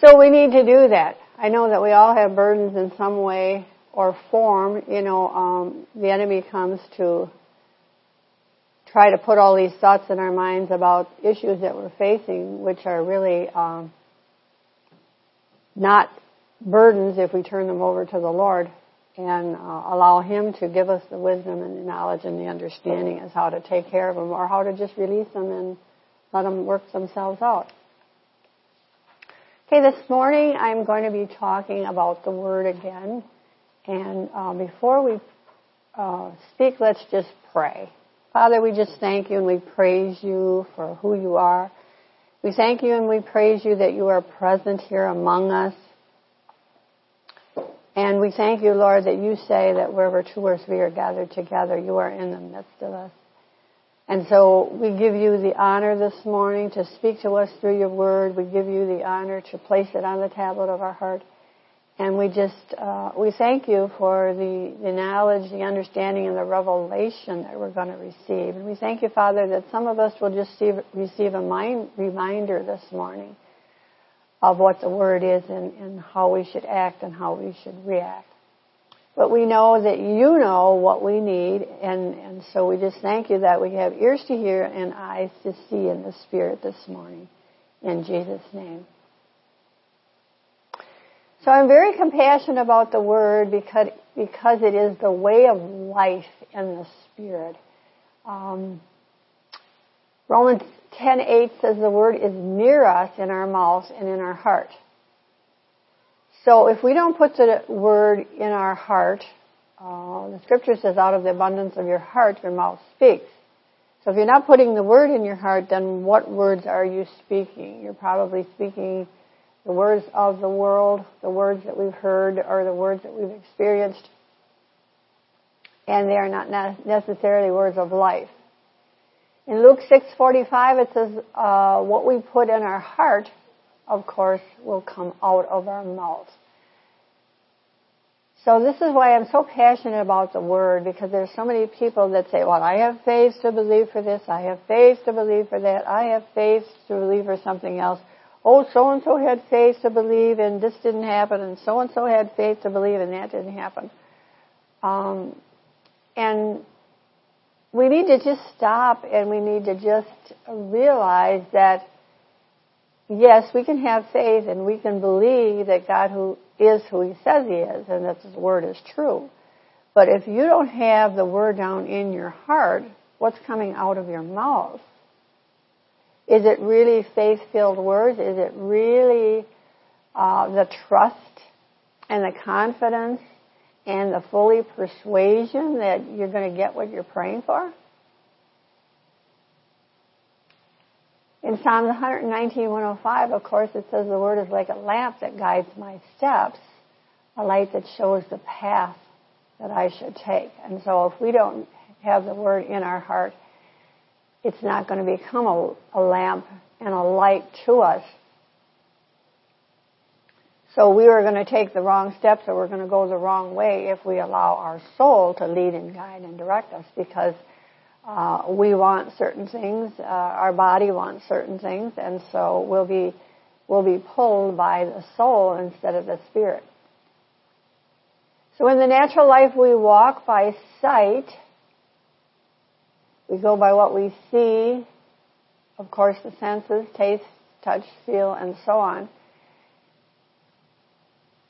So we need to do that. I know that we all have burdens in some way or form. You know, um, the enemy comes to try to put all these thoughts in our minds about issues that we're facing, which are really um, not burdens if we turn them over to the Lord and uh, allow Him to give us the wisdom and the knowledge and the understanding as how to take care of them or how to just release them and let them work themselves out. Okay, this morning I'm going to be talking about the Word again. And uh, before we uh, speak, let's just pray. Father, we just thank you and we praise you for who you are. We thank you and we praise you that you are present here among us. And we thank you, Lord, that you say that wherever two or three are gathered together, you are in the midst of us. And so we give you the honor this morning to speak to us through your word. We give you the honor to place it on the tablet of our heart. And we just, uh, we thank you for the, the knowledge, the understanding, and the revelation that we're going to receive. And we thank you, Father, that some of us will just see, receive a mind, reminder this morning of what the Word is and, and how we should act and how we should react. But we know that you know what we need, and, and so we just thank you that we have ears to hear and eyes to see in the Spirit this morning. In Jesus' name. So I'm very compassionate about the word because because it is the way of life in the spirit. Um, Romans 10:8 says the word is near us in our mouths and in our heart. So if we don't put the word in our heart, uh, the scripture says, out of the abundance of your heart, your mouth speaks. So if you're not putting the word in your heart, then what words are you speaking? You're probably speaking the words of the world, the words that we've heard, or the words that we've experienced. And they are not necessarily words of life. In Luke 6:45, it says, uh, "What we put in our heart, of course, will come out of our mouth." So this is why I'm so passionate about the word because there's so many people that say, "Well, I have faith to believe for this. I have faith to believe for that. I have faith to believe for something else." oh, so and so had faith to believe and this didn't happen, and so and so had faith to believe and that didn't happen. Um, and we need to just stop and we need to just realize that yes, we can have faith and we can believe that God who is who He says He is and that His Word is true. But if you don't have the Word down in your heart, what's coming out of your mouth is it really faith-filled words? Is it really uh, the trust and the confidence and the fully persuasion that you're going to get what you're praying for? In Psalm 119, 105, of course, it says the word is like a lamp that guides my steps, a light that shows the path that I should take. And so if we don't have the word in our heart, it's not going to become a, a lamp and a light to us. So we are going to take the wrong steps or we're going to go the wrong way if we allow our soul to lead and guide and direct us because uh, we want certain things, uh, our body wants certain things, and so we'll be we'll be pulled by the soul instead of the spirit. So in the natural life we walk by sight we go by what we see, of course, the senses, taste, touch, feel, and so on.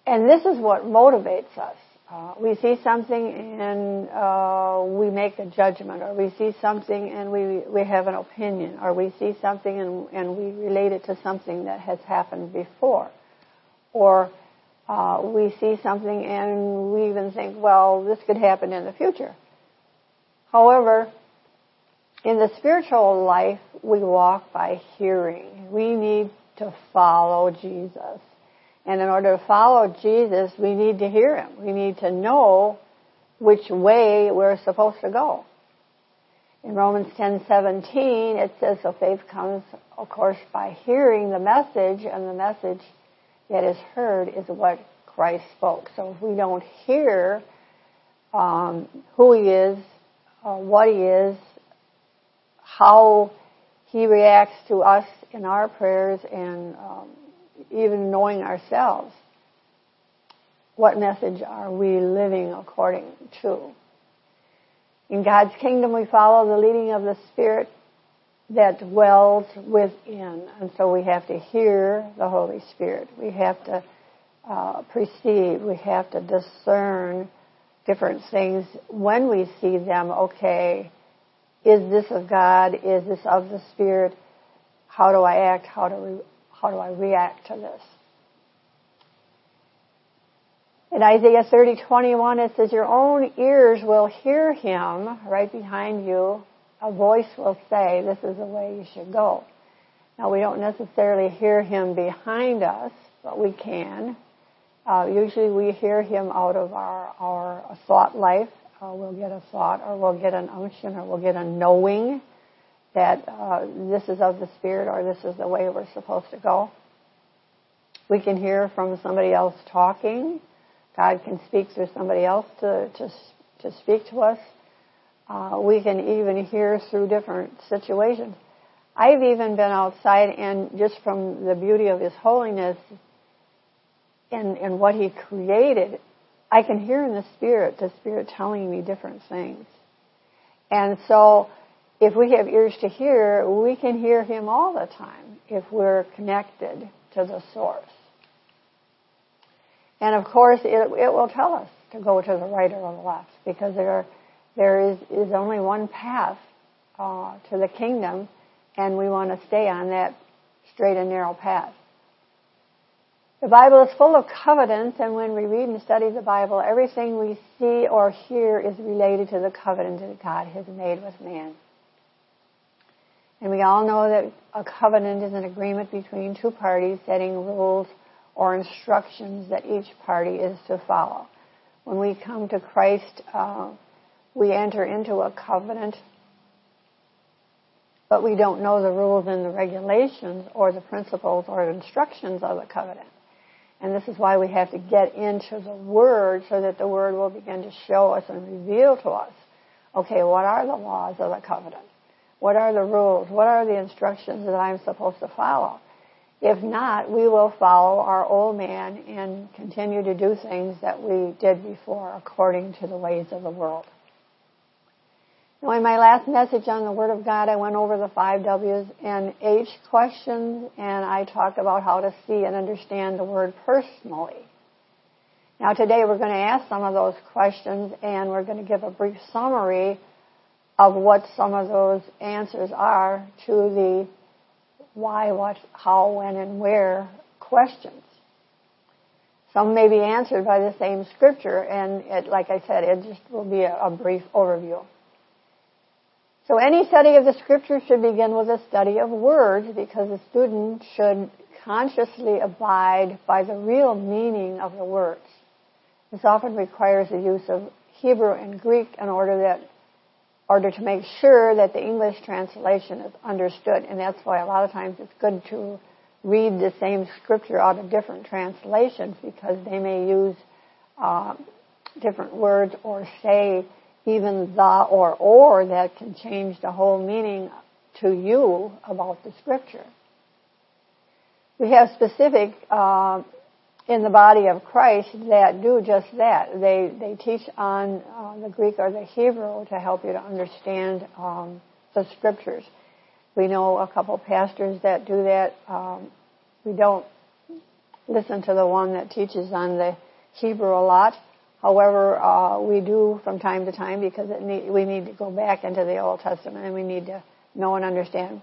And this is what motivates us. Uh, we see something and uh, we make a judgment, or we see something and we we have an opinion, or we see something and, and we relate it to something that has happened before, or uh, we see something and we even think, well, this could happen in the future. However, in the spiritual life, we walk by hearing. We need to follow Jesus. And in order to follow Jesus, we need to hear Him. We need to know which way we're supposed to go. In Romans 10:17, it says, "So faith comes, of course, by hearing the message, and the message that is heard is what Christ spoke." So if we don't hear um, who He is, uh, what He is, how he reacts to us in our prayers and um, even knowing ourselves. What message are we living according to? In God's kingdom, we follow the leading of the Spirit that dwells within. And so we have to hear the Holy Spirit. We have to uh, perceive. We have to discern different things when we see them. Okay, is this of God? Is this of the Spirit? How do I act? How do we, how do I react to this? In Isaiah 30:21 it says your own ears will hear him right behind you a voice will say this is the way you should go. Now we don't necessarily hear him behind us, but we can. Uh, usually we hear him out of our, our thought life. Uh, we'll get a thought or we'll get an unction or we'll get a knowing that uh, this is of the Spirit or this is the way we're supposed to go. We can hear from somebody else talking. God can speak through somebody else to, to, to speak to us. Uh, we can even hear through different situations. I've even been outside and just from the beauty of His holiness and, and what He created, I can hear in the Spirit, the Spirit telling me different things. And so, if we have ears to hear, we can hear Him all the time if we're connected to the source. And of course, it, it will tell us to go to the right or the left because there are, there is, is only one path uh, to the kingdom, and we want to stay on that straight and narrow path. The Bible is full of covenants, and when we read and study the Bible, everything we see or hear is related to the covenant that God has made with man. And we all know that a covenant is an agreement between two parties setting rules or instructions that each party is to follow. When we come to Christ, uh, we enter into a covenant, but we don't know the rules and the regulations or the principles or instructions of the covenant. And this is why we have to get into the Word so that the Word will begin to show us and reveal to us, okay, what are the laws of the covenant? What are the rules? What are the instructions that I'm supposed to follow? If not, we will follow our old man and continue to do things that we did before according to the ways of the world. Now, in my last message on the Word of God, I went over the five W's and H questions, and I talked about how to see and understand the Word personally. Now, today we're going to ask some of those questions, and we're going to give a brief summary of what some of those answers are to the why, what, how, when, and where questions. Some may be answered by the same scripture, and it, like I said, it just will be a, a brief overview. So any study of the scripture should begin with a study of words because the student should consciously abide by the real meaning of the words. This often requires the use of Hebrew and Greek in order that order to make sure that the English translation is understood. And that's why a lot of times it's good to read the same scripture out of different translations because they may use uh, different words or say even the or or that can change the whole meaning to you about the scripture. We have specific uh, in the body of Christ that do just that. They they teach on uh, the Greek or the Hebrew to help you to understand um, the scriptures. We know a couple pastors that do that. Um, we don't listen to the one that teaches on the Hebrew a lot However, uh, we do from time to time because need, we need to go back into the Old Testament and we need to know and understand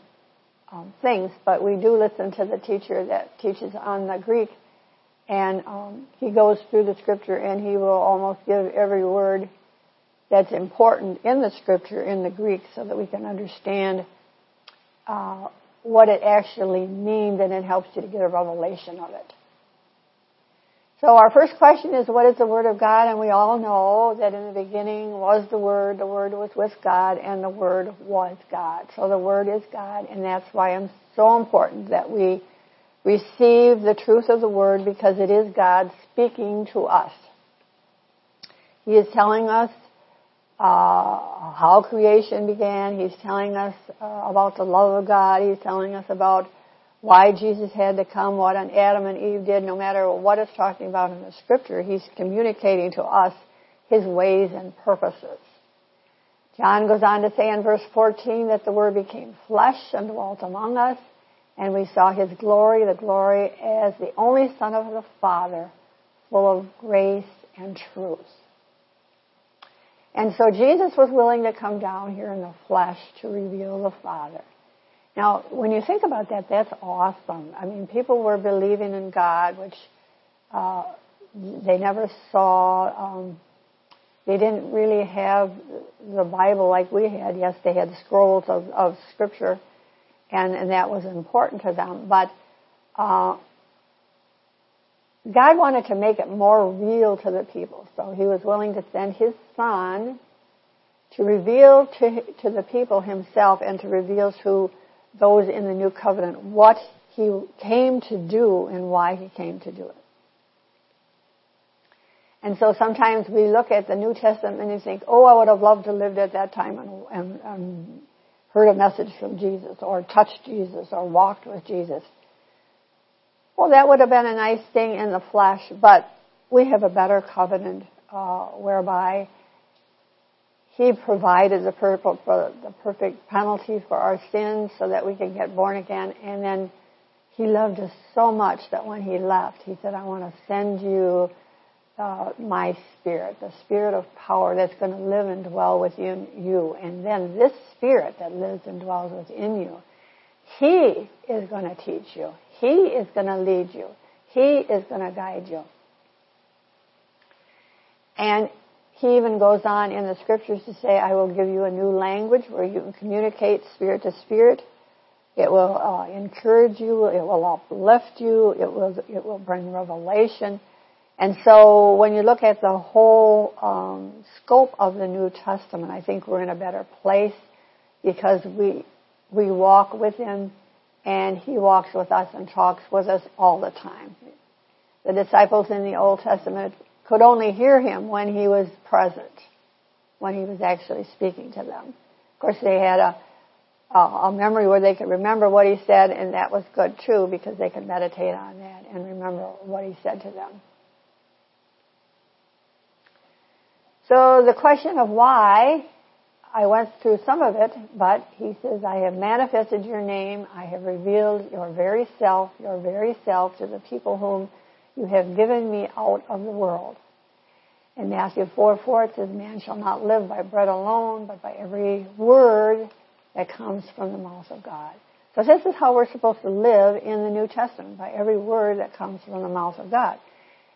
um, things. But we do listen to the teacher that teaches on the Greek, and um, he goes through the Scripture and he will almost give every word that's important in the Scripture in the Greek so that we can understand uh, what it actually means, and it helps you to get a revelation of it. So our first question is, what is the Word of God? And we all know that in the beginning was the Word, the Word was with God, and the Word was God. So the Word is God, and that's why it's so important that we receive the truth of the Word because it is God speaking to us. He is telling us uh, how creation began. He's telling us uh, about the love of God. He's telling us about why Jesus had to come, what Adam and Eve did, no matter what it's talking about in the scripture, he's communicating to us his ways and purposes. John goes on to say in verse 14 that the Word became flesh and dwelt among us, and we saw His glory, the glory as the only Son of the Father, full of grace and truth. And so Jesus was willing to come down here in the flesh to reveal the Father. Now, when you think about that, that's awesome. I mean, people were believing in God, which uh, they never saw. Um, they didn't really have the Bible like we had. Yes, they had scrolls of, of Scripture, and, and that was important to them. But uh, God wanted to make it more real to the people, so He was willing to send His Son to reveal to, to the people Himself and to reveal to those in the new covenant what he came to do and why he came to do it. And so sometimes we look at the New Testament and think, oh, I would have loved to live at that time and, and, and heard a message from Jesus or touched Jesus or walked with Jesus. Well, that would have been a nice thing in the flesh, but we have a better covenant uh, whereby he provided the the perfect penalty for our sins so that we could get born again. And then He loved us so much that when He left, He said, I want to send you uh, my Spirit, the Spirit of power that's going to live and dwell within you. And then this Spirit that lives and dwells within you, He is going to teach you. He is going to lead you. He is going to guide you. And he even goes on in the scriptures to say, I will give you a new language where you can communicate spirit to spirit. It will uh, encourage you. It will uplift you. It will, it will bring revelation. And so when you look at the whole um, scope of the New Testament, I think we're in a better place because we, we walk with Him and He walks with us and talks with us all the time. The disciples in the Old Testament could only hear him when he was present, when he was actually speaking to them. Of course, they had a, a memory where they could remember what he said, and that was good too because they could meditate on that and remember what he said to them. So the question of why, I went through some of it, but he says, I have manifested your name, I have revealed your very self, your very self to the people whom you have given me out of the world. In Matthew 4 4 it says, Man shall not live by bread alone, but by every word that comes from the mouth of God. So this is how we're supposed to live in the New Testament, by every word that comes from the mouth of God.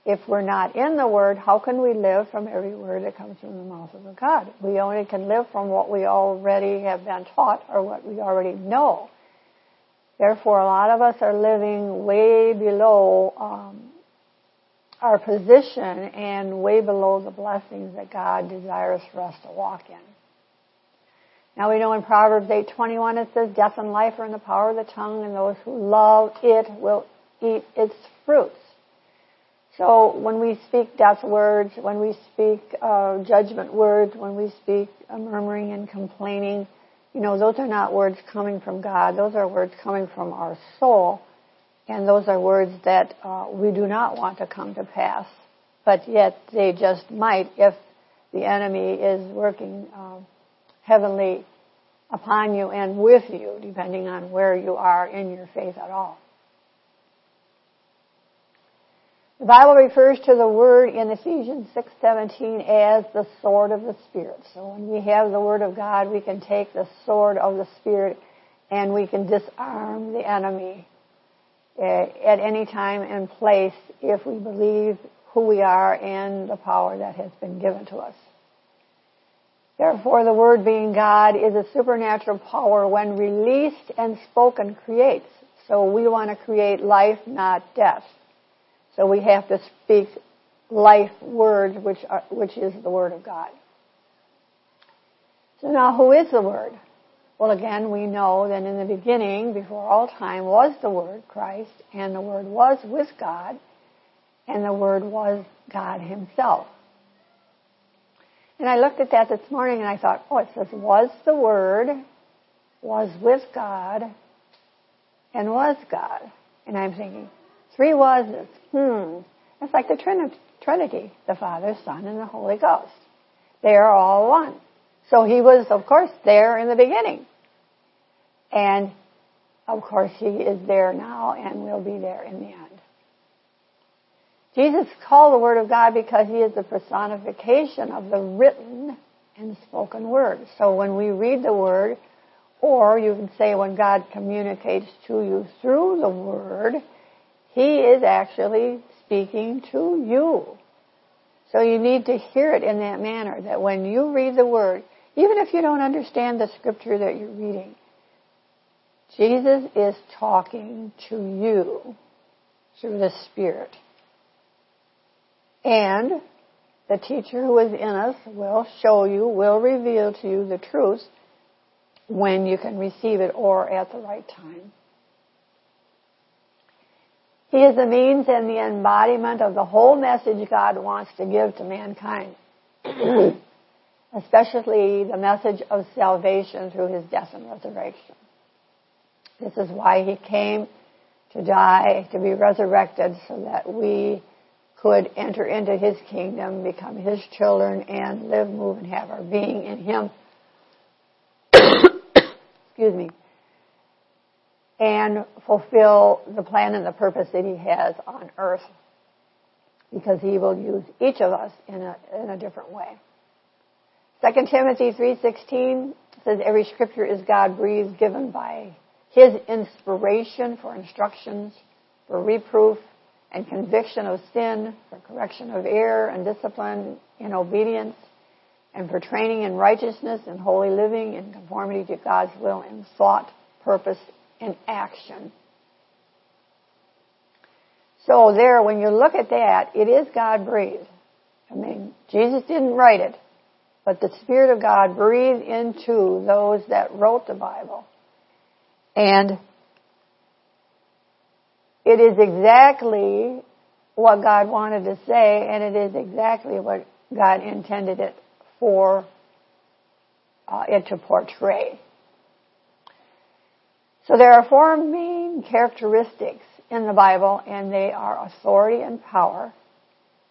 If we're not in the Word, how can we live from every word that comes from the mouth of God? We only can live from what we already have been taught or what we already know. Therefore, a lot of us are living way below um, our position and way below the blessings that God desires for us to walk in. Now we know in Proverbs 8:21 it says, "Death and life are in the power of the tongue, and those who love it will eat its fruits." So when we speak death words, when we speak uh, judgment words, when we speak uh, murmuring and complaining, you know, those are not words coming from God. Those are words coming from our soul. And those are words that uh, we do not want to come to pass, but yet they just might if the enemy is working um, heavenly upon you and with you, depending on where you are in your faith at all. The Bible refers to the word in Ephesians 6:17 as the sword of the spirit. So when we have the word of God, we can take the sword of the spirit and we can disarm the enemy uh, at any time and place if we believe who we are and the power that has been given to us. Therefore, the Word being God is a supernatural power when released and spoken creates. So we want to create life, not death. So we have to speak life words, which, are, which is the Word of God. So now, who is the Word? Well, again, we know that in the beginning, before all time, was the Word, Christ, and the Word was with God, and the Word was God Himself. And I looked at that this morning and I thought, oh, it says, was the Word, was with God, and was God. And I'm thinking, three wases. Hmm. It's like the Trinity, the Father, Son, and the Holy Ghost. They are all one. So he was, of course, there in the beginning. And, of course, he is there now and will be there in the end. Jesus called the Word of God because He is the personification of the written and spoken Word. So when we read the Word, or you can say when God communicates to you through the Word, He is actually speaking to you. So you need to hear it in that manner, that when you read the Word, even if you don't understand the Scripture that you're reading, Jesus is talking to you through the Spirit. And the teacher who is in us will show you, will reveal to you the truth when you can receive it or at the right time. He is the means and the embodiment of the whole message God wants to give to mankind. Especially the message of salvation through His death and resurrection. This is why He came to die, to be resurrected so that we could enter into his kingdom, become his children, and live, move, and have our being in him. Excuse me. And fulfill the plan and the purpose that he has on earth. Because he will use each of us in a, in a different way. 2 Timothy 3.16 says every scripture is God breathed, given by his inspiration for instructions, for reproof, and conviction of sin, for correction of error and discipline in obedience, and for training in righteousness and holy living in conformity to God's will in thought, purpose, and action. So there, when you look at that, it is God breathed. I mean, Jesus didn't write it, but the Spirit of God breathed into those that wrote the Bible. And it is exactly what God wanted to say, and it is exactly what God intended it for uh, it to portray. So there are four main characteristics in the Bible, and they are authority and power.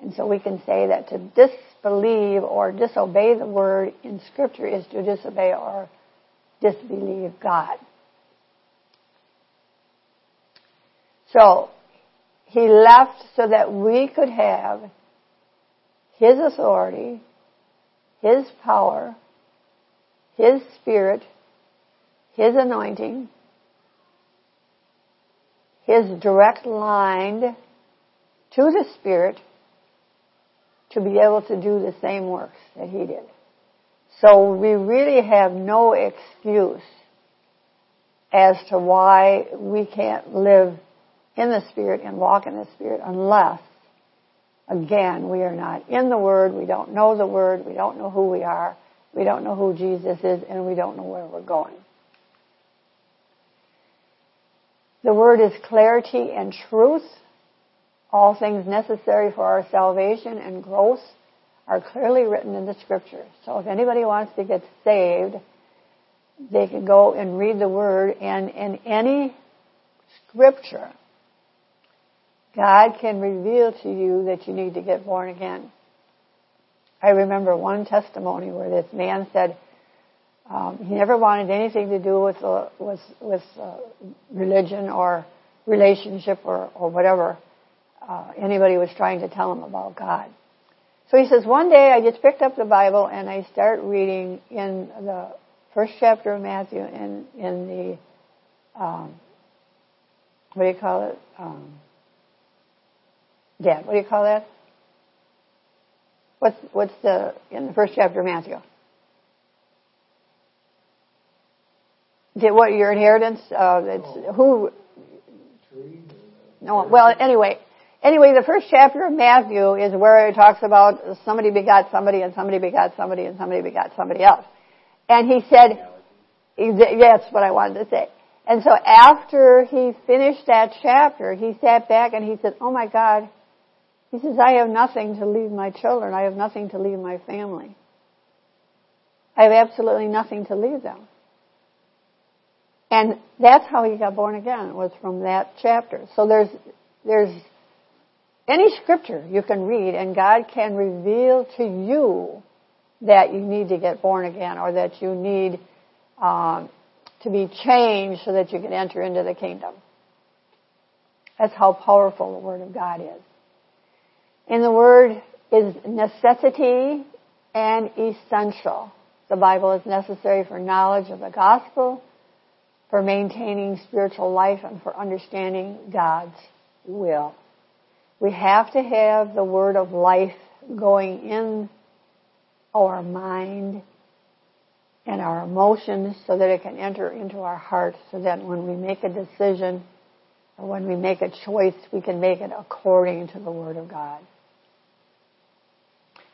And so we can say that to disbelieve or disobey the word in Scripture is to disobey or disbelieve God. So, he left so that we could have his authority, his power, his spirit, his anointing, his direct lined to the spirit to be able to do the same works that he did. So we really have no excuse as to why we can't live in the Spirit and walk in the Spirit unless, again, we are not in the Word, we don't know the Word, we don't know who we are, we don't know who Jesus is, and we don't know where we're going. The Word is clarity and truth. All things necessary for our salvation and growth are clearly written in the Scripture. So if anybody wants to get saved, they can go and read the Word, and in any Scripture, God can reveal to you that you need to get born again. I remember one testimony where this man said um, he never wanted anything to do with uh, with with uh, religion or relationship or or whatever uh, anybody was trying to tell him about God. So he says one day I just picked up the Bible and I start reading in the first chapter of Matthew in in the um, what do you call it? Um, Dad, what do you call that? What's what's the in the first chapter of Matthew? Did what your inheritance? Uh, it's oh. who? No. Well, anyway, anyway, the first chapter of Matthew is where it talks about somebody begot somebody and somebody begot somebody and somebody begot somebody else. And he said, that's what I wanted to say. And so after he finished that chapter, he sat back and he said, "Oh my God." He says, I have nothing to leave my children. I have nothing to leave my family. I have absolutely nothing to leave them. And that's how he got born again, was from that chapter. So there's, there's any scripture you can read and God can reveal to you that you need to get born again or that you need um, to be changed so that you can enter into the kingdom. That's how powerful the Word of God is. And the Word is necessity and essential. The Bible is necessary for knowledge of the gospel, for maintaining spiritual life, and for understanding God's will. We have to have the word of life going in our mind and our emotions so that it can enter into our heart so that when we make a decision or when we make a choice, we can make it according to the Word of God.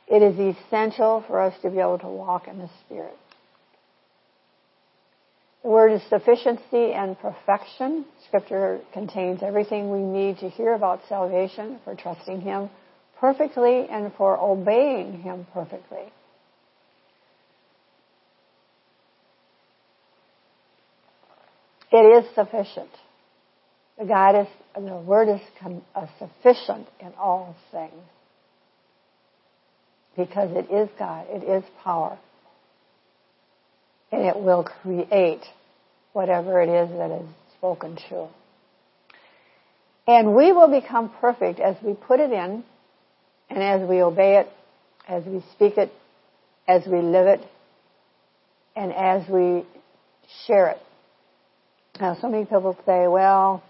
It is essential for us to be able to walk in the Spirit. Word is sufficiency and perfection. Scripture contains everything we need to hear about salvation, for trusting Him perfectly and for obeying Him perfectly. It is sufficient. The God is, the Word is uh, sufficient in all things. Because it is God, it is power. And it will create whatever it is that is spoken to. And we will become perfect as we put it in and as we obey it, as we speak it, as we live it, and as we share it. Now, so many people say, well,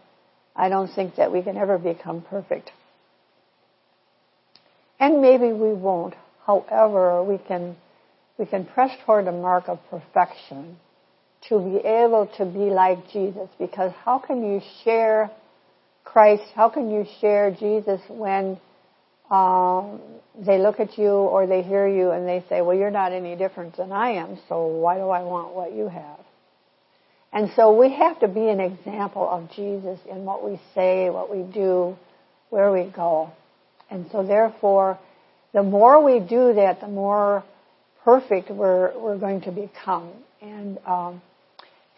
I don't think that we can ever become perfect. And maybe we won't. However, we can, we can press toward a mark of perfection to be able to be like Jesus because how can you share Christ, how can you share Jesus when um, they look at you or they hear you and they say, well, you're not any different than I am, so why do I want what you have? And so we have to be an example of Jesus in what we say, what we do, where we go. And so therefore, the more we do that, the more perfect we're, we're going to become. And um,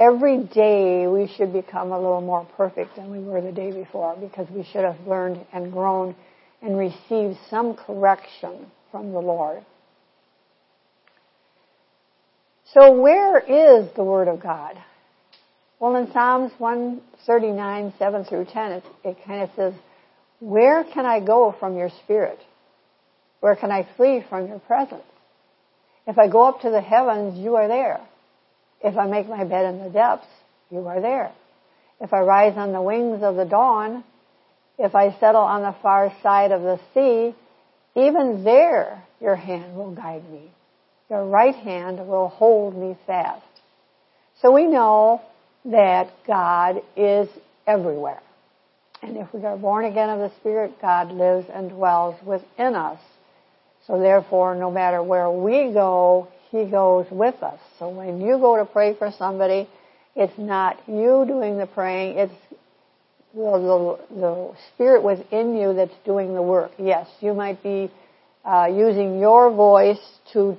every day we should become a little more perfect than we were the day before because we should have learned and grown and received some correction from the Lord. So where is the Word of God? Well, in Psalms 139, 7 through 10, it, it kind of says, Where can I go from your Spirit? Where can I flee from your presence? If I go up to the heavens, you are there. If I make my bed in the depths, you are there. If I rise on the wings of the dawn, if I settle on the far side of the sea, even there your hand will guide me. Your right hand will hold me fast. So we know that God is everywhere. And if we are born again of the Spirit, God lives and dwells within us. So therefore, no matter where we go, He goes with us. So when you go to pray for somebody, it's not you doing the praying, it's the, the, the Spirit within you that's doing the work. Yes, you might be uh, using your voice to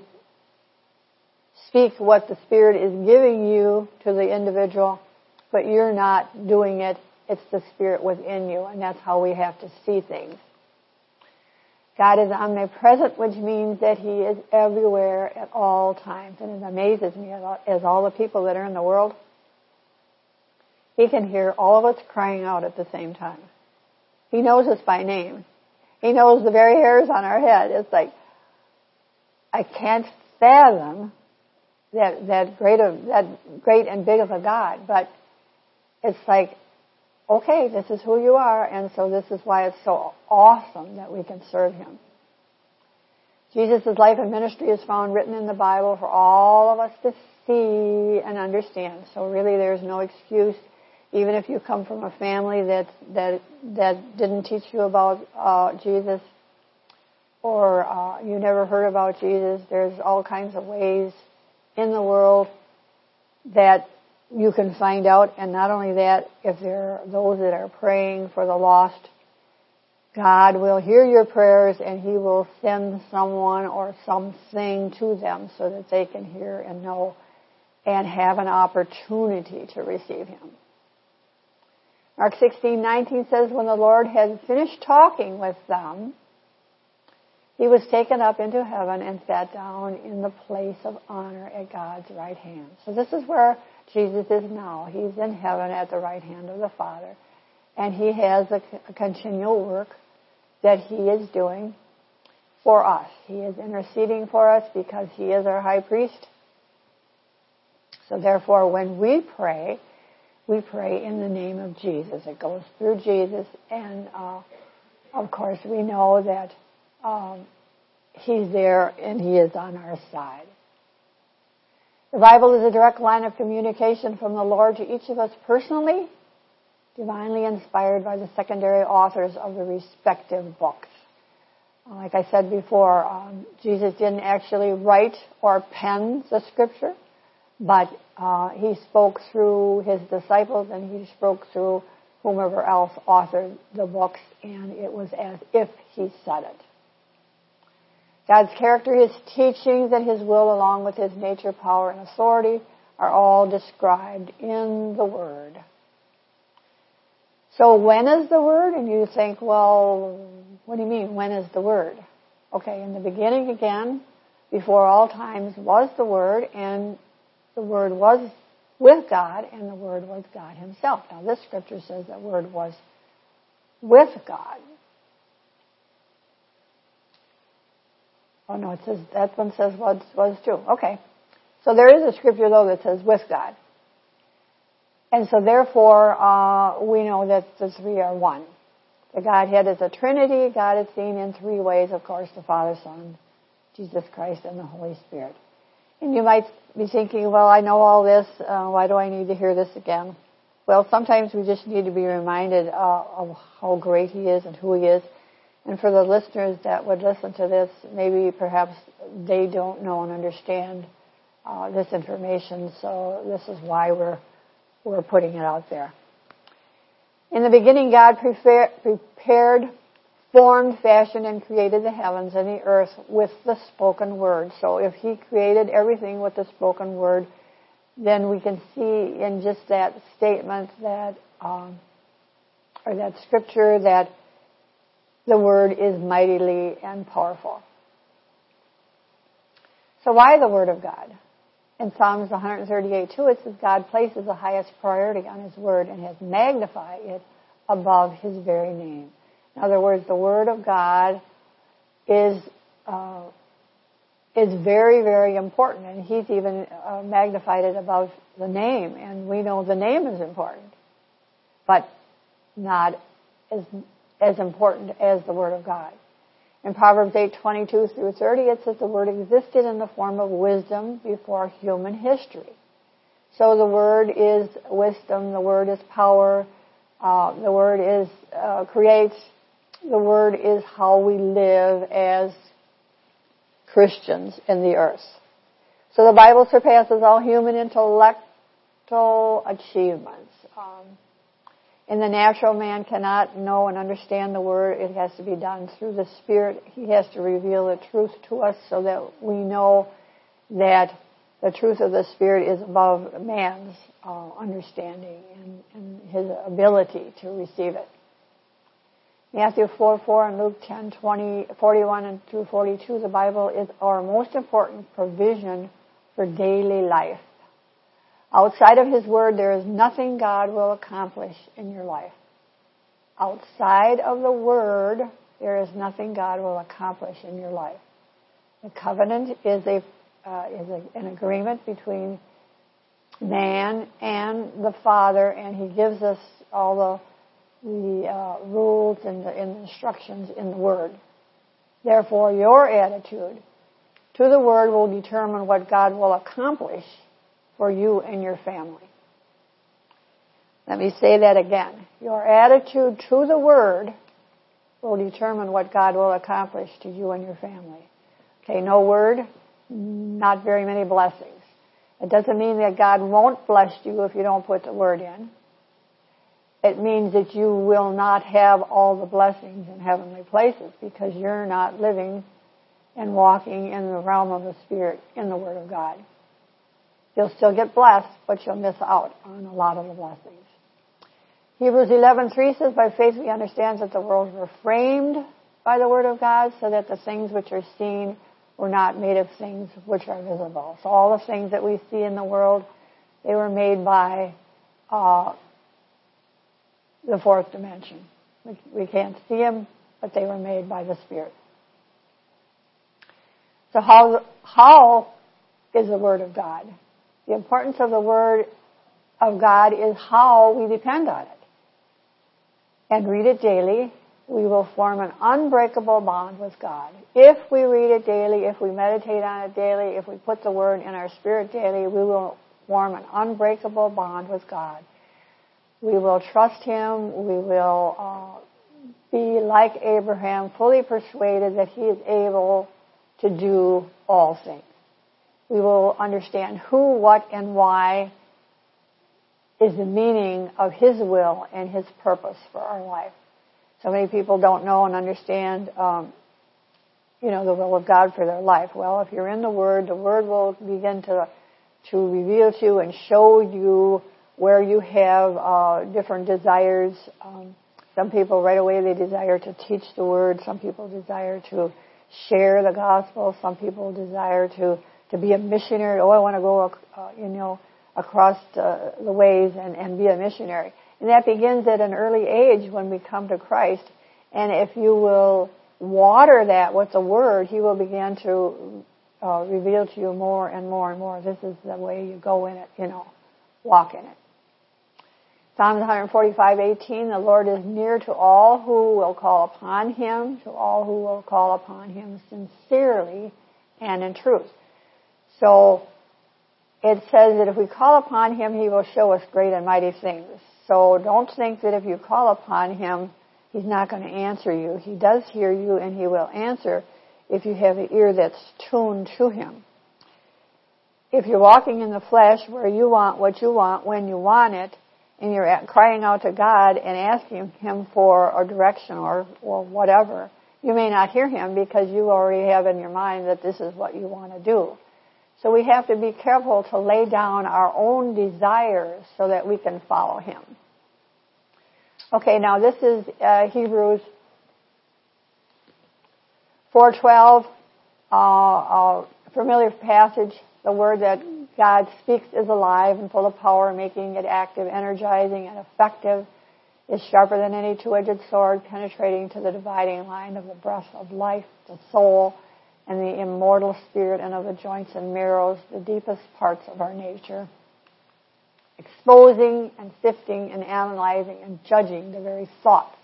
speak what the Spirit is giving you to the individual, but you're not doing it. It's the Spirit within you, and that's how we have to see things. God is omnipresent, which means that He is everywhere at all times. And it amazes me as all the people that are in the world, He can hear all of us crying out at the same time. He knows us by name. He knows the very hairs on our head. It's like, I can't fathom that that great of that great and big of a God. But it's like, okay, this is who you are, and so this is why it's so awesome that we can serve Him. Jesus' life and ministry is found written in the Bible for all of us to see and understand. So really, there's no excuse. Even if you come from a family that that that didn't teach you about uh, Jesus, or uh, you never heard about Jesus, there's all kinds of ways in the world that you can find out. And not only that, if there are those that are praying for the lost, God will hear your prayers and He will send someone or something to them so that they can hear and know. and have an opportunity to receive Him. Mark 16:19 says, when the Lord had finished talking with them, he was taken up into heaven and sat down in the place of honor at God's right hand. So this is where Jesus is now. He's in heaven at the right hand of the Father. And he has a, a continual work that he is doing for us. He is interceding for us because he is our high priest. So therefore, when we pray, we pray in the name of Jesus. It goes through Jesus, and uh, of course, we know that um, He's there and He is on our side. The Bible is a direct line of communication from the Lord to each of us personally, divinely inspired by the secondary authors of the respective books. Like I said before, um, Jesus didn't actually write or pen the scripture, but uh, he spoke through his disciples and he spoke through whomever else authored the books, and it was as if he said it. God's character, His teachings, and His will, along with His nature, power, and authority, are all described in the Word. So when is the Word? And you think, well, what do you mean, when is the Word? Okay, in the beginning again, before all times was the Word, and the Word was with God, and the Word was God Himself. Now this scripture says that Word was with God. Oh no, it says that one says was was too. Okay, so there is a scripture though that says with God, and so therefore uh, we know that the three are one. The Godhead is a Trinity. God is seen in three ways, of course: the Father, Son, Jesus Christ, and the Holy Spirit. And you might be thinking, well, I know all this. Uh, why do I need to hear this again? Well, sometimes we just need to be reminded uh, of how great He is and who He is and for the listeners that would listen to this, maybe perhaps they don't know and understand uh, this information, so this is why we're we're putting it out there. In the beginning, God prepared, formed, fashioned, and created the heavens and the earth with the spoken word. So if He created everything with the spoken word, then we can see in just that statement that, um, or that scripture that the word is mightily and powerful. So why the word of God? In Psalms 138 2, it says God places the highest priority on his word and has magnified it above his very name. In other words, the word of God is uh, is very, very important, and he's even uh, magnified it above the name. And we know the name is important, but not as as important as the Word of God. In Proverbs 8:22 through 30, it says the Word existed in the form of wisdom before human history. So the Word is wisdom, the Word is power, uh, the Word is uh, creates, the Word is how we live as Christians in the earth. So the Bible surpasses all human intellectual achievements. Um, and the natural man cannot know and understand the Word. It has to be done through the Spirit. He has to reveal the truth to us so that we know that the truth of the Spirit is above man's uh, understanding and, and, his ability to receive it. Matthew 4, 4 and Luke 10, 20, 41 and through 42, the Bible is our most important provision for daily life. Outside of His Word, there is nothing God will accomplish in your life. Outside of the Word, there is nothing God will accomplish in your life. The covenant is a uh, is a, an agreement between man and the Father, and He gives us all the the uh, rules and the, and the instructions in the Word. Therefore, your attitude to the Word will determine what God will accomplish for you and your family. Let me say that again. Your attitude to the Word will determine what God will accomplish to you and your family. Okay, no word, not very many blessings. It doesn't mean that God won't bless you if you don't put the Word in. It means that you will not have all the blessings in heavenly places because you're not living and walking in the realm of the Spirit in the Word of God. You'll still get blessed, but you'll miss out on a lot of the blessings. Hebrews 11:3 says, "By faith we understand that the worlds were framed by the word of God, so that the things which are seen were not made of things which are visible." So all the things that we see in the world, they were made by uh, the fourth dimension. We, we can't see them, but they were made by the Spirit. So how how is the Word of God? The importance of the Word of God is how we depend on it and read it daily, we will form an unbreakable bond with God. If we read it daily, if we meditate on it daily, if we put the Word in our spirit daily, we will form an unbreakable bond with God. We will trust Him. We will uh, be like Abraham, fully persuaded that He is able to do all things. We will understand who, what, and why is the meaning of His will and His purpose for our life. So many people don't know and understand, um, you know, the will of God for their life. Well, if you're in the Word, the Word will begin to to reveal to you and show you where you have uh, different desires. Um, some people right away they desire to teach the Word. Some people desire to share the gospel. Some people desire to to be a missionary. Oh, I want to go, uh, you know, across uh, the ways and, and be a missionary. And that begins at an early age when we come to Christ. And if you will water that with the Word, He will begin to uh, reveal to you more and more and more. This is the way you go in it, you know, walk in it. Psalms 145:18, the Lord is near to all who will call upon Him, to all who will call upon Him sincerely and in truth. So it says that if we call upon Him, He will show us great and mighty things. So don't think that if you call upon Him, He's not going to answer you. He does hear you and He will answer if you have an ear that's tuned to Him. If you're walking in the flesh where you want what you want when you want it, and you're crying out to God and asking Him for a direction or, or whatever, you may not hear Him because you already have in your mind that this is what you want to do. So we have to be careful to lay down our own desires so that we can follow Him. Okay, now this is uh, Hebrews 4:12, uh, a familiar passage. The word that God speaks is alive and full of power, making it active, energizing, and effective. Is sharper than any two-edged sword, penetrating to the dividing line of the breath of life, the soul, and the immortal spirit and of the joints and marrows, the deepest parts of our nature, exposing and sifting and analyzing and judging the very thoughts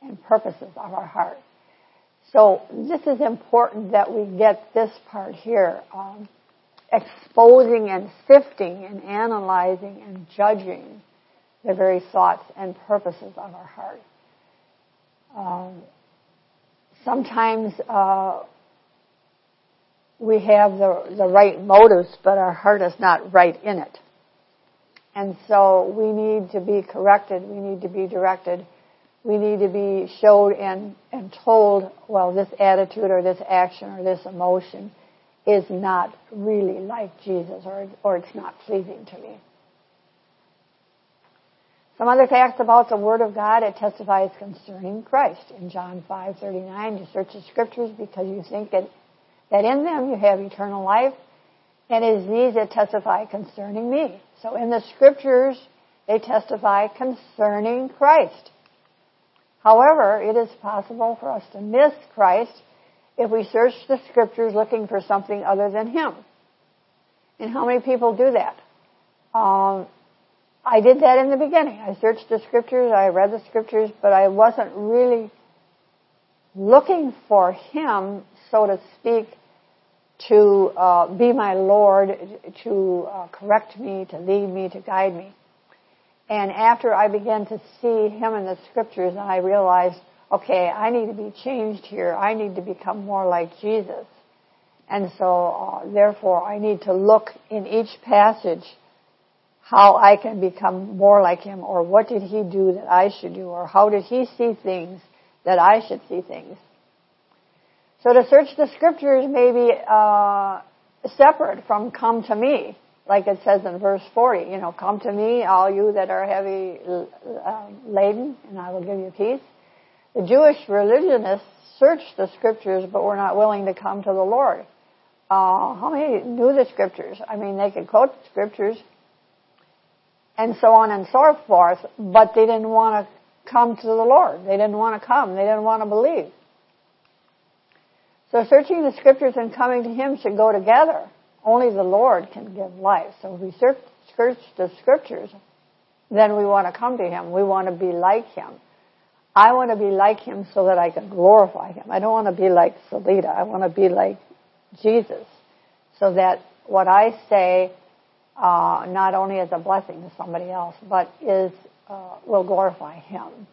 and purposes of our heart. So this is important that we get this part here, um, exposing and sifting and analyzing and judging the very thoughts and purposes of our heart. Um, sometimes uh, we have the, the right motives, but our heart is not right in it. And so we need to be corrected. We need to be directed. We need to be showed and, and told, well, this attitude or this action or this emotion is not really like Jesus or, or it's not pleasing to me. Some other facts about the Word of God, it testifies concerning Christ. In John 5:39, you search the Scriptures because you think it that in them you have eternal life, and it is these that testify concerning me. So in the scriptures, they testify concerning Christ. However, it is possible for us to miss Christ if we search the scriptures looking for something other than Him. And how many people do that? Um, I did that in the beginning. I searched the scriptures, I read the scriptures, but I wasn't really looking for Him, so to speak, to uh, be my Lord, to uh, correct me, to lead me, to guide me. And after I began to see Him in the Scriptures, and I realized, okay, I need to be changed here. I need to become more like Jesus. And so, uh, therefore, I need to look in each passage how I can become more like Him, or what did He do that I should do, or how did He see things that I should see things. So to search the scriptures may be uh, separate from come to me. like it says in verse 40, you know, come to me, all you that are heavy uh, laden, and I will give you peace. The Jewish religionists searched the scriptures, but were not willing to come to the Lord. Uh, how many knew the scriptures? I mean, they could quote the scriptures and so on and so forth, but they didn't want to come to the Lord. They didn't want to come. They didn't want to believe. So searching the scriptures and coming to Him should go together. Only the Lord can give life. So if we search search the scriptures, then we want to come to Him. We want to be like Him. I want to be like Him so that I can glorify Him. I don't want to be like Salita. I want to be like Jesus. So that what I say, uh, not only is a blessing to somebody else, but is, uh, will glorify Him.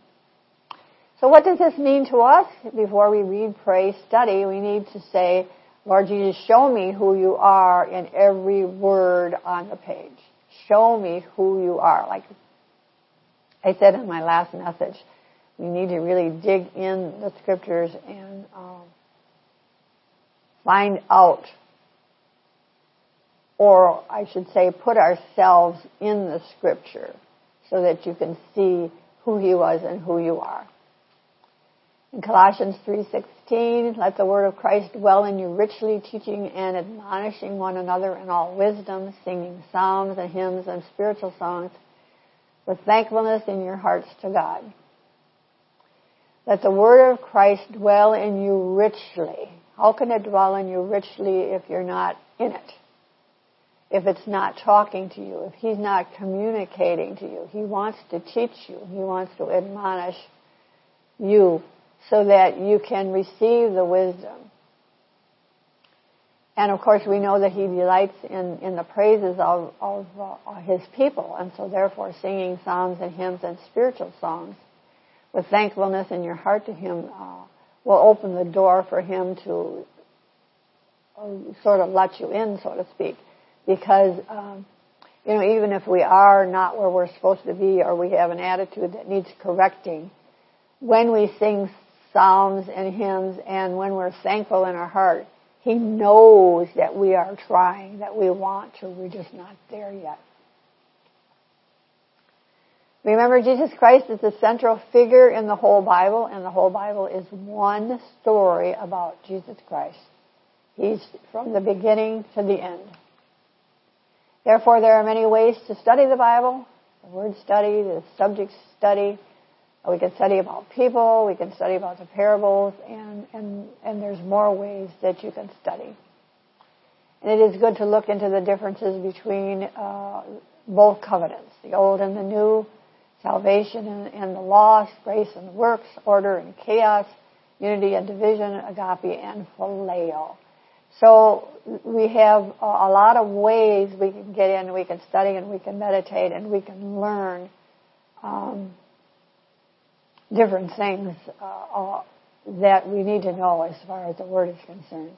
So what does this mean to us? Before we read, pray, study, we need to say, Lord Jesus, show me who you are in every word on the page. Show me who you are. Like I said in my last message, we need to really dig in the scriptures and um, find out, or I should say, put ourselves in the scripture so that you can see who he was and who you are. In Colossians 3:16, let the word of Christ dwell in you richly, teaching and admonishing one another in all wisdom, singing psalms and hymns and spiritual songs with thankfulness in your hearts to God. Let the word of Christ dwell in you richly. How can it dwell in you richly if you're not in it? If it's not talking to you, if he's not communicating to you, he wants to teach you, he wants to admonish you so that you can receive the wisdom. And of course, we know that he delights in, in the praises of, of uh, his people, and so therefore, singing psalms and hymns and spiritual songs with thankfulness in your heart to him uh, will open the door for him to uh, sort of let you in, so to speak. Because, um, you know, even if we are not where we're supposed to be or we have an attitude that needs correcting, when we sing psalms and hymns, and when we're thankful in our heart, He knows that we are trying, that we want to, we're just not there yet. Remember, Jesus Christ is the central figure in the whole Bible, and the whole Bible is one story about Jesus Christ. He's from the beginning to the end. Therefore, there are many ways to study the Bible. The word study, the subject study, we can study about people, we can study about the parables, and, and, and there's more ways that you can study. And it is good to look into the differences between uh, both covenants, the old and the new, salvation and, and the lost, grace and works, order and chaos, unity and division, agape and phileo. So we have a lot of ways we can get in, we can study and we can meditate and we can learn um, different things uh, that we need to know as far as the Word is concerned.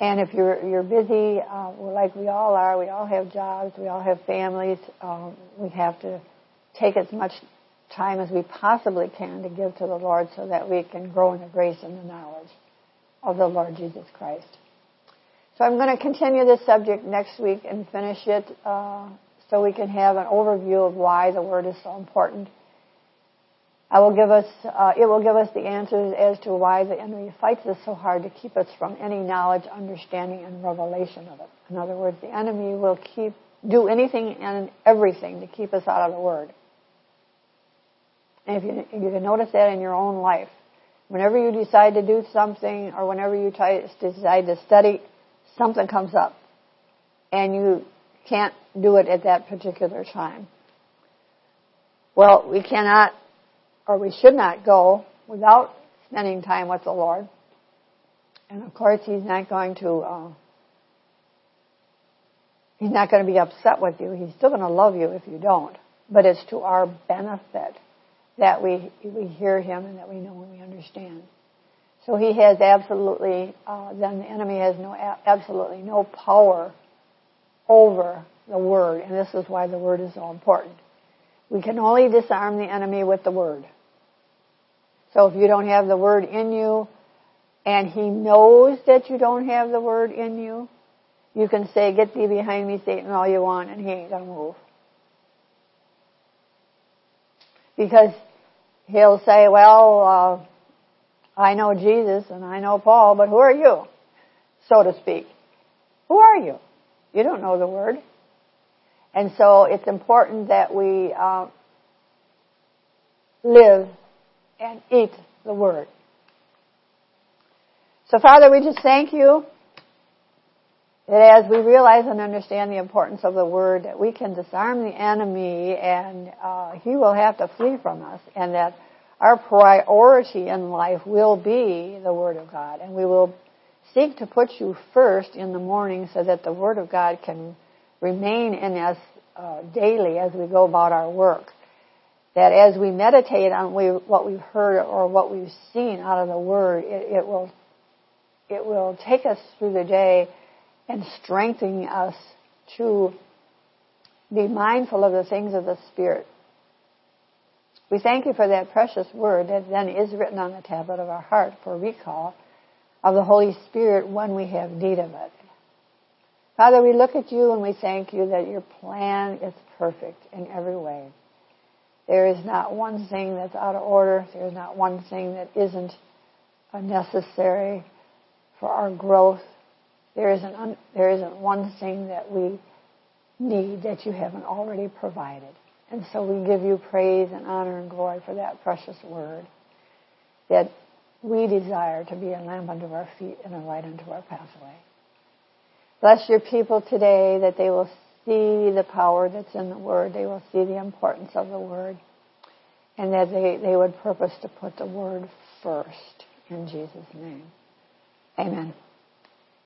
And if you're you're busy, uh, like we all are, we all have jobs, we all have families. Um, we have to take as much time as we possibly can to give to the Lord, so that we can grow in the grace and the knowledge of the Lord Jesus Christ. So I'm going to continue this subject next week and finish it, uh, so we can have an overview of why the Word is so important I will give us, uh, it will give us the answers as to why the enemy fights us so hard to keep us from any knowledge, understanding, and revelation of it. In other words, the enemy will keep, do anything and everything to keep us out of the Word. And if you, you can notice that in your own life, whenever you decide to do something or whenever you try, decide to study, something comes up. And you can't do it at that particular time. Well, we cannot or we should not go without spending time with the Lord. And of course, He's not going to, uh, He's not going to be upset with you. He's still going to love you if you don't. But it's to our benefit that we, we hear Him and that we know and we understand. So He has absolutely, uh, then the enemy has no, absolutely no power over the Word. And this is why the Word is so important. We can only disarm the enemy with the Word. So if you don't have the Word in you, and He knows that you don't have the Word in you, You can say, Get thee behind me, Satan, all you want, and he ain't to move. Because he'll say, Well, uh, I know Jesus and I know Paul, but who are you? So to speak. Who are you? You don't know the Word. And so it's important that we uh, live and eat the Word. So, Father, we just thank you that as we realize and understand the importance of the Word, that we can disarm the enemy and uh, he will have to flee from us, and that our priority in life will be the Word of God, and we will seek to put you first in the morning so that the Word of God can remain in us uh, daily as we go about our work. That as we meditate on we, what we've heard or what we've seen out of the Word, it, it will it will take us through the day and strengthen us to be mindful of the things of the Spirit. We thank you for that precious word that then is written on the tablet of our heart for recall of the Holy Spirit when we have need of it. Father, we look at you and we thank you that your plan is perfect in every way. There is not one thing that's out of order. There is not one thing that isn't necessary for our growth. There isn't, un, there isn't one thing that we need that you haven't already provided. And so we give you praise and honor and glory for that precious word that we desire to be a lamp unto our feet and a light unto our pathway. Bless your people today that they will see the power that's in the Word. They will see the importance of the Word. And that they, they would purpose to put the Word first. In Jesus' name. Amen.